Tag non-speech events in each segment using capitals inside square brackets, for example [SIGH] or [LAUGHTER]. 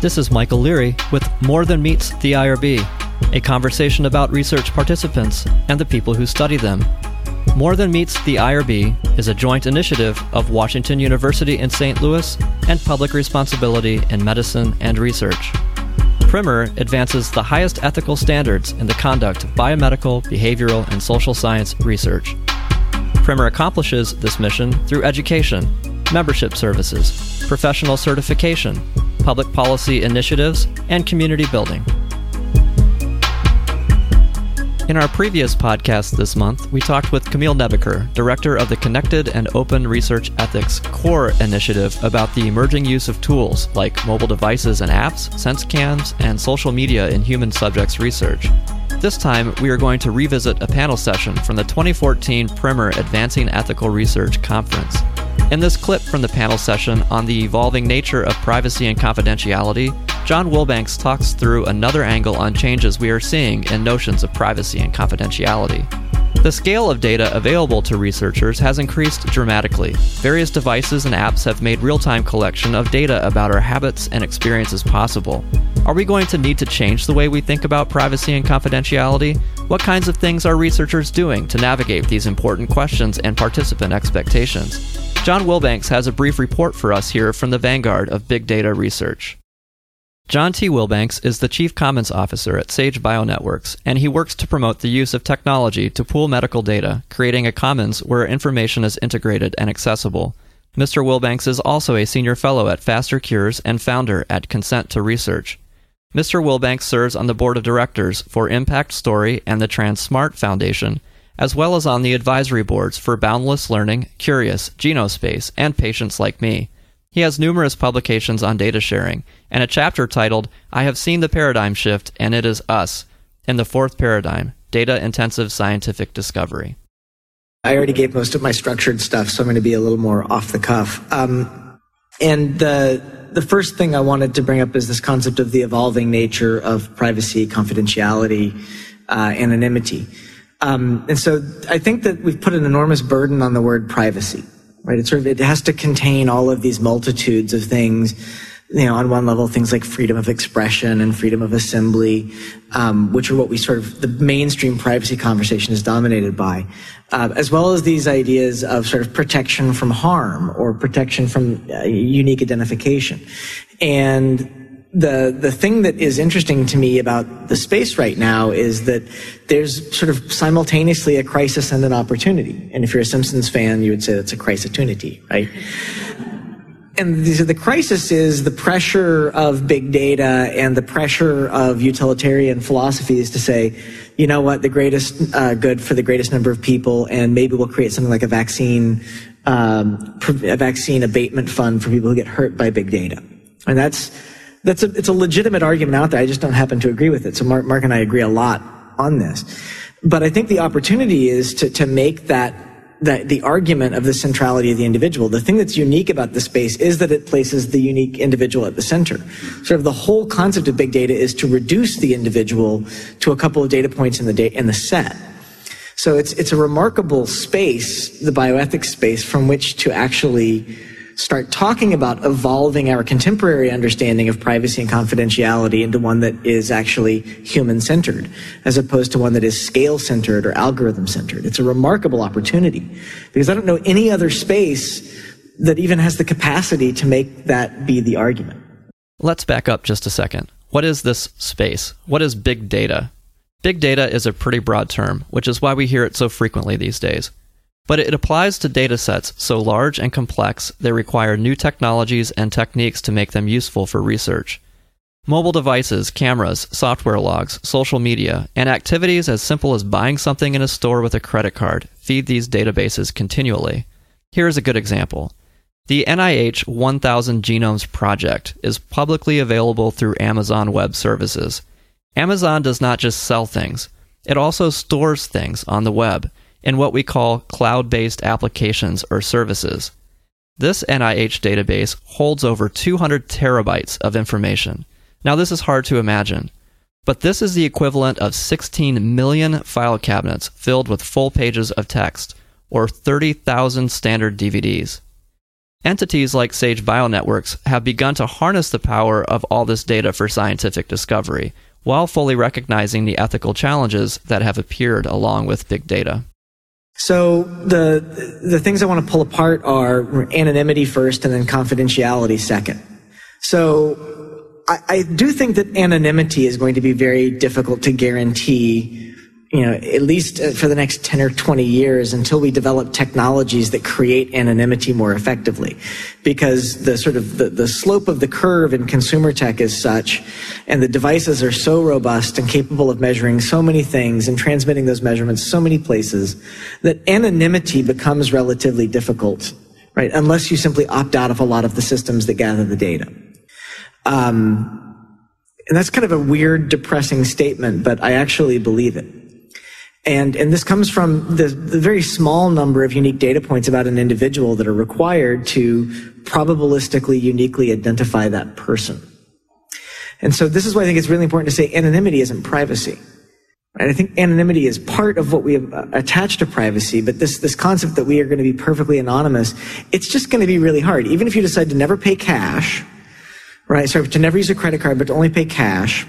This is Michael Leary with More Than Meets the IRB, a conversation about research participants and the people who study them. More Than Meets the IRB is a joint initiative of Washington University in St. Louis and Public Responsibility in Medicine and Research. PRIM&R advances the highest ethical standards in the conduct of biomedical, behavioral, and social science research. PRIM&R accomplishes this mission through education, membership services, professional certification, public policy initiatives, and community building. In our previous podcast this month, we talked with Camille Nebeker, director of the Connected and Open Research Ethics Core Initiative, about the emerging use of tools like mobile devices and apps, sense cams, and social media in human subjects research. This time, we are going to revisit a panel session from the 2014 PRIM&R Advancing Ethical Research Conference. In this clip from the panel session on the evolving nature of privacy and confidentiality, John Wilbanks talks through another angle on changes we are seeing in notions of privacy and confidentiality. The scale of data available to researchers has increased dramatically. Various devices and apps have made real time collection of data about our habits and experiences possible. Are we going to need to change the way we think about privacy and confidentiality? What kinds of things are researchers doing to navigate these important questions and participant expectations? John Wilbanks has a brief report for us here from the vanguard of big data research. John T. Wilbanks is the Chief Commons Officer at Sage Bionetworks, and he works to promote the use of technology to pool medical data, creating a commons where information is integrated and accessible. Mr. Wilbanks is also a senior fellow at FasterCures and founder at Consent to Research. Mr. Wilbanks serves on the board of directors for Impactstory and the tranSMART Foundation, as well as on the advisory boards for Boundless Learning, Curious, Genospace, and PatientsLikeMe. He has numerous publications on data sharing, and a chapter titled, I Have Seen the Paradigm Shift, and It Is Us, in the fourth paradigm, Data Intensive Scientific Discovery. I already gave most of my structured stuff, so I'm going to be a little more off the cuff. Um, and the the first thing I wanted to bring up is this concept of the evolving nature of privacy, confidentiality, uh, anonymity. Um, and so I think that we've put an enormous burden on the word privacy, right? It sort of, it has to contain all of these multitudes of things. You know, on one level, things like freedom of expression and freedom of assembly, um, which are what we sort of the mainstream privacy conversation is dominated by, uh, as well as these ideas of sort of protection from harm or protection from uh, unique identification. And the the thing that is interesting to me about the space right now is that there's sort of simultaneously a crisis and an opportunity. And if you're a Simpsons fan, you would say that's a crisitunity, right? And the crisis is the pressure of big data and the pressure of utilitarian philosophies to say, you know what, the greatest uh, good for the greatest number of people, and maybe we'll create something like a vaccine, um, a vaccine abatement fund for people who get hurt by big data. And that's that's a, it's a legitimate argument out there. I just don't happen to agree with it. So Mark, Mark and I agree a lot on this. But I think the opportunity is to, to make that, that the argument of the centrality of the individual. The thing that's unique about the space is that it places the unique individual at the center. Sort of the whole concept of big data is to reduce the individual to a couple of data points in the, da- in the set. So it's, it's a remarkable space, the bioethics space, from which to actually start talking about evolving our contemporary understanding of privacy and confidentiality into one that is actually human centered, as opposed to one that is scale centered or algorithm centered. It's a remarkable opportunity because I don't know any other space that even has the capacity to make that be the argument. Let's back up just a second. What is this space? What is big data? Big data is a pretty broad term, which is why we hear it so frequently these days but it applies to datasets so large and complex they require new technologies and techniques to make them useful for research. Mobile devices, cameras, software logs, social media, and activities as simple as buying something in a store with a credit card feed these databases continually. Here is a good example. The NIH 1000 Genomes Project is publicly available through Amazon Web Services. Amazon does not just sell things, it also stores things on the web in what we call cloud based applications or services. This NIH database holds over 200 terabytes of information. Now, this is hard to imagine, but this is the equivalent of 16 million file cabinets filled with full pages of text, or 30,000 standard DVDs. Entities like Sage Bionetworks have begun to harness the power of all this data for scientific discovery, while fully recognizing the ethical challenges that have appeared along with big data. So the the things I want to pull apart are anonymity first and then confidentiality second. So I, I do think that anonymity is going to be very difficult to guarantee you know, at least uh, for the next 10 or 20 years until we develop technologies that create anonymity more effectively. Because the sort of the, the slope of the curve in consumer tech is such, and the devices are so robust and capable of measuring so many things and transmitting those measurements so many places, that anonymity becomes relatively difficult, right? Unless you simply opt out of a lot of the systems that gather the data. Um, and that's kind of a weird, depressing statement, but I actually believe it. And, and this comes from the, the very small number of unique data points about an individual that are required to probabilistically uniquely identify that person. And so this is why I think it's really important to say anonymity isn't privacy. And I think anonymity is part of what we have uh, attached to privacy, but this, this concept that we are going to be perfectly anonymous, it's just going to be really hard. Even if you decide to never pay cash, right? So to never use a credit card, but to only pay cash,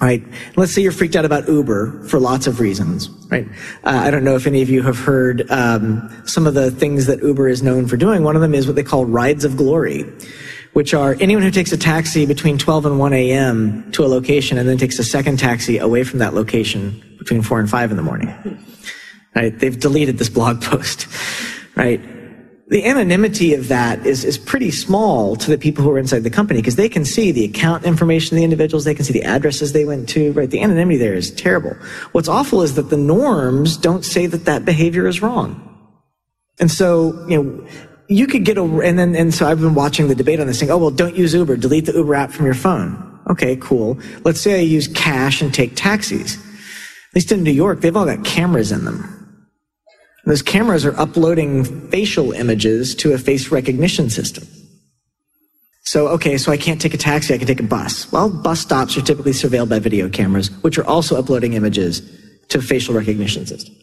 right? Let's say you're freaked out about Uber for lots of reasons, right? Uh, I don't know if any of you have heard um, some of the things that Uber is known for doing. One of them is what they call rides of glory, which are anyone who takes a taxi between 12 and 1 a.m. to a location and then takes a second taxi away from that location between 4 and 5 in the morning. Right? They've deleted this blog [LAUGHS] post, right? The anonymity of that is, is pretty small to the people who are inside the company because they can see the account information of the individuals, they can see the addresses they went to, right? The anonymity there is terrible. What's awful is that the norms don't say that that behavior is wrong. And so, you know, you could get a, and then, and so I've been watching the debate on this thing. Oh, well, don't use Uber. Delete the Uber app from your phone. Okay, cool. Let's say I use cash and take taxis. At least in New York, they've all got cameras in them. Those cameras are uploading facial images to a face recognition system. So, okay, so I can't take a taxi, I can take a bus. Well, bus stops are typically surveilled by video cameras, which are also uploading images to a facial recognition system.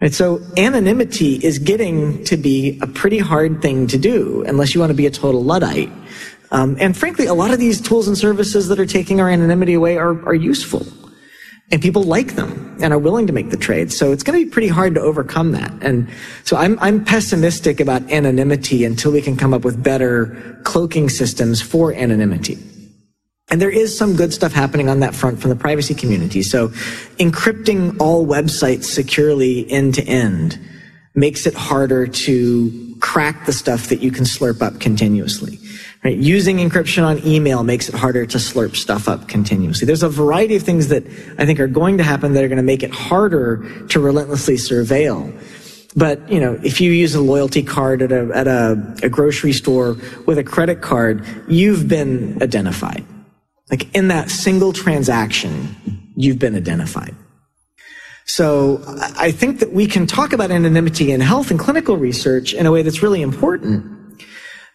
And so anonymity is getting to be a pretty hard thing to do unless you want to be a total Luddite. Um, and frankly, a lot of these tools and services that are taking our anonymity away are, are useful and people like them and are willing to make the trade. So it's going to be pretty hard to overcome that. And so I'm, I'm pessimistic about anonymity until we can come up with better cloaking systems for anonymity. And there is some good stuff happening on that front from the privacy community. So encrypting all websites securely end to end makes it harder to crack the stuff that you can slurp up continuously. Right? Using encryption on email makes it harder to slurp stuff up continuously. There's a variety of things that I think are going to happen that are going to make it harder to relentlessly surveil. But, you know, if you use a loyalty card at a, at a, a grocery store with a credit card, you've been identified. Like in that single transaction, you've been identified. So I think that we can talk about anonymity in health and clinical research in a way that's really important.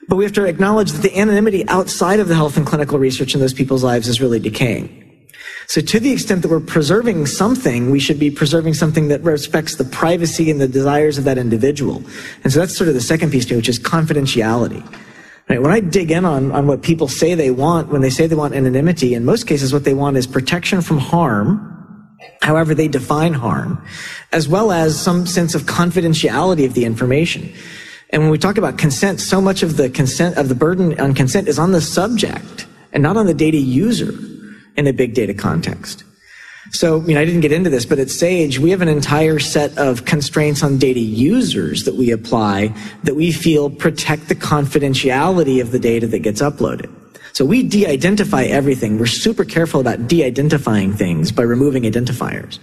But we have to acknowledge that the anonymity outside of the health and clinical research in those people's lives is really decaying. So to the extent that we're preserving something, we should be preserving something that respects the privacy and the desires of that individual. And so that's sort of the second piece to it, which is confidentiality. Right? When I dig in on, on what people say they want, when they say they want anonymity, in most cases what they want is protection from harm, however they define harm, as well as some sense of confidentiality of the information. And when we talk about consent, so much of the consent, of the burden on consent is on the subject and not on the data user in a big data context. So, I mean, I didn't get into this, but at Sage, we have an entire set of constraints on data users that we apply that we feel protect the confidentiality of the data that gets uploaded. So we de-identify everything. We're super careful about de-identifying things by removing identifiers.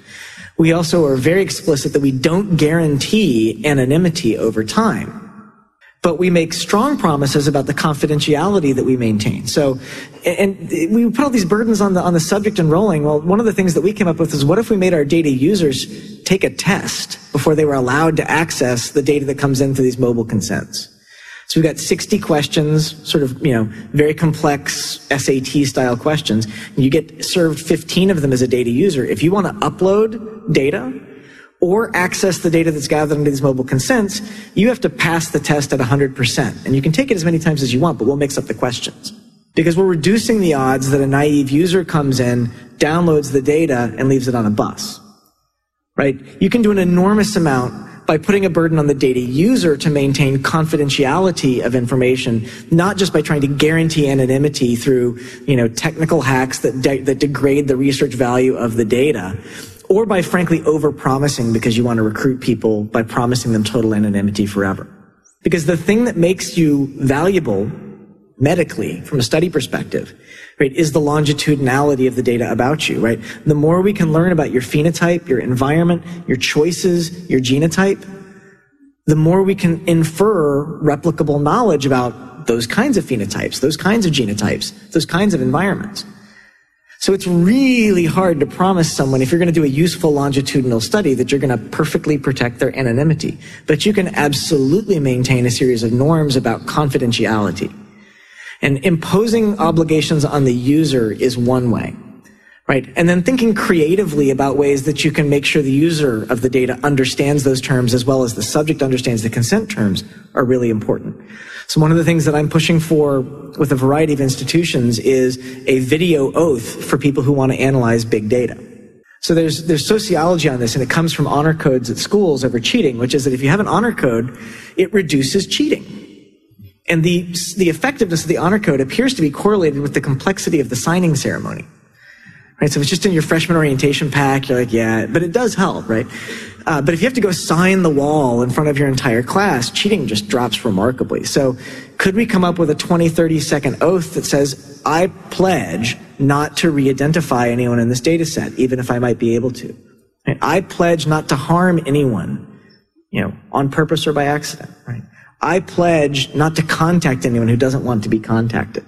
We also are very explicit that we don't guarantee anonymity over time but we make strong promises about the confidentiality that we maintain. So, and we put all these burdens on the, on the subject enrolling. Well, one of the things that we came up with is what if we made our data users take a test before they were allowed to access the data that comes in through these mobile consents? So we've got 60 questions, sort of, you know, very complex SAT style questions. You get served 15 of them as a data user. If you want to upload data, or access the data that's gathered into these mobile consents, you have to pass the test at 100%. And you can take it as many times as you want, but we'll mix up the questions. Because we're reducing the odds that a naive user comes in, downloads the data, and leaves it on a bus. Right? You can do an enormous amount by putting a burden on the data user to maintain confidentiality of information, not just by trying to guarantee anonymity through, you know, technical hacks that, de- that degrade the research value of the data, or by frankly over-promising because you want to recruit people by promising them total anonymity forever. Because the thing that makes you valuable medically from a study perspective, right, is the longitudinality of the data about you, right? The more we can learn about your phenotype, your environment, your choices, your genotype, the more we can infer replicable knowledge about those kinds of phenotypes, those kinds of genotypes, those kinds of environments. So it's really hard to promise someone if you're going to do a useful longitudinal study that you're going to perfectly protect their anonymity. But you can absolutely maintain a series of norms about confidentiality. And imposing obligations on the user is one way, right? And then thinking creatively about ways that you can make sure the user of the data understands those terms as well as the subject understands the consent terms are really important. So one of the things that I'm pushing for with a variety of institutions is a video oath for people who want to analyze big data. So there's, there's sociology on this and it comes from honor codes at schools over cheating, which is that if you have an honor code, it reduces cheating. And the, the effectiveness of the honor code appears to be correlated with the complexity of the signing ceremony. Right? So if it's just in your freshman orientation pack, you're like, yeah, but it does help, right? Uh, but if you have to go sign the wall in front of your entire class, cheating just drops remarkably. So could we come up with a 20, 30 second oath that says, I pledge not to re-identify anyone in this data set, even if I might be able to. Right? I pledge not to harm anyone, you know, on purpose or by accident, right? I pledge not to contact anyone who doesn't want to be contacted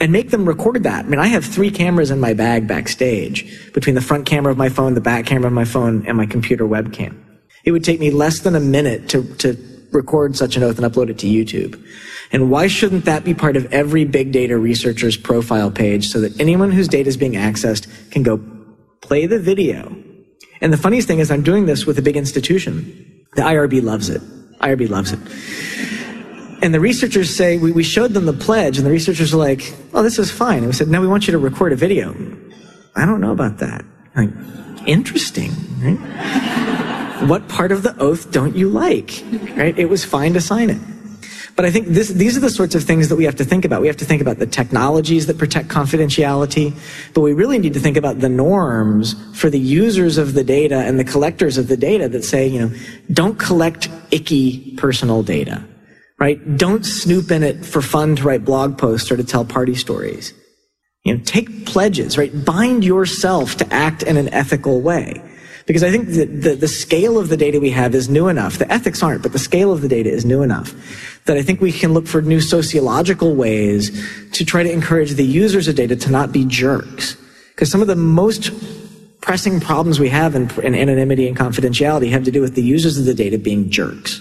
and make them record that. I mean, I have three cameras in my bag backstage between the front camera of my phone, the back camera of my phone, and my computer webcam. It would take me less than a minute to, to record such an oath and upload it to YouTube. And why shouldn't that be part of every big data researcher's profile page so that anyone whose data is being accessed can go play the video? And the funniest thing is I'm doing this with a big institution. The IRB loves it. IRB loves it. And the researchers say, we, we showed them the pledge, and the researchers are like, oh, this is fine. And we said, no, we want you to record a video. I don't know about that. Like, interesting, right? what part of the oath don't you like? Right? It was fine to sign it. But I think this, these are the sorts of things that we have to think about. We have to think about the technologies that protect confidentiality, but we really need to think about the norms for the users of the data and the collectors of the data that say, you know, don't collect icky personal data right? Don't snoop in it for fun to write blog posts or to tell party stories. You know, take pledges, right? Bind yourself to act in an ethical way. Because I think the, the scale of the data we have is new enough. The ethics aren't, but the scale of the data is new enough that I think we can look for new sociological ways to try to encourage the users of data to not be jerks. Because some of the most pressing problems we have in, in anonymity and confidentiality have to do with the users of the data being jerks.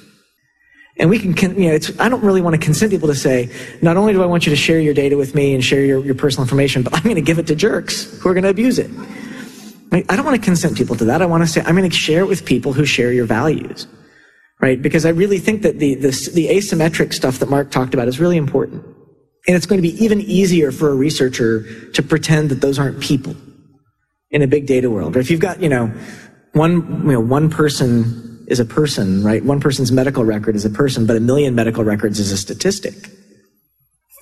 And we can, you know, it's I don't really want to consent people to say, not only do I want you to share your data with me and share your, your personal information, but I'm going to give it to jerks who are going to abuse it. I don't want to consent people to that. I want to say, I'm going to share it with people who share your values. Right? Because I really think that the, the, the asymmetric stuff that Mark talked about is really important. And it's going to be even easier for a researcher to pretend that those aren't people in a big data world. Or if you've got, you know, one, you know, one person is a person, right? One person's medical record is a person, but a million medical records is a statistic.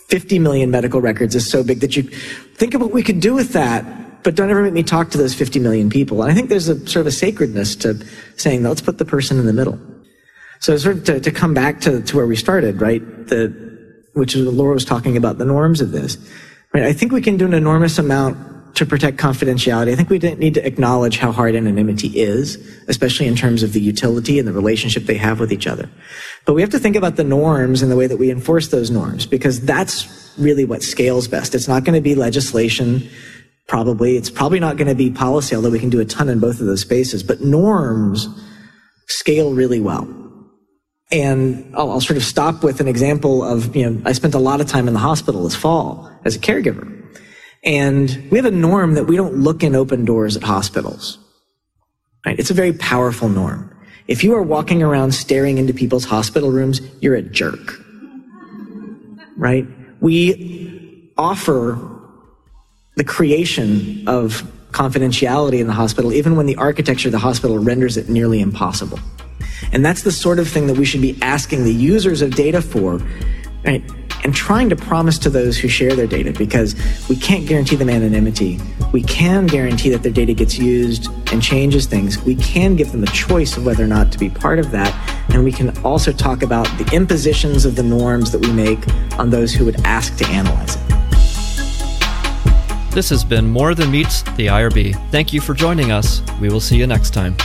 50 million medical records is so big that you think of what we could do with that, but don't ever make me talk to those 50 million people. And I think there's a sort of a sacredness to saying, let's put the person in the middle. So sort of to, to come back to, to where we started, right? The, which is Laura was talking about the norms of this, right? I think we can do an enormous amount to protect confidentiality, I think we need to acknowledge how hard anonymity is, especially in terms of the utility and the relationship they have with each other. But we have to think about the norms and the way that we enforce those norms, because that's really what scales best. It's not going to be legislation, probably. It's probably not going to be policy, although we can do a ton in both of those spaces. But norms scale really well. And I'll, I'll sort of stop with an example of, you know, I spent a lot of time in the hospital this fall as a caregiver. And we have a norm that we don't look in open doors at hospitals. Right? It's a very powerful norm. If you are walking around staring into people's hospital rooms, you're a jerk. Right? We offer the creation of confidentiality in the hospital, even when the architecture of the hospital renders it nearly impossible. And that's the sort of thing that we should be asking the users of data for, right? And trying to promise to those who share their data because we can't guarantee them anonymity. We can guarantee that their data gets used and changes things. We can give them a choice of whether or not to be part of that. And we can also talk about the impositions of the norms that we make on those who would ask to analyze it. This has been More Than Meets the IRB. Thank you for joining us. We will see you next time.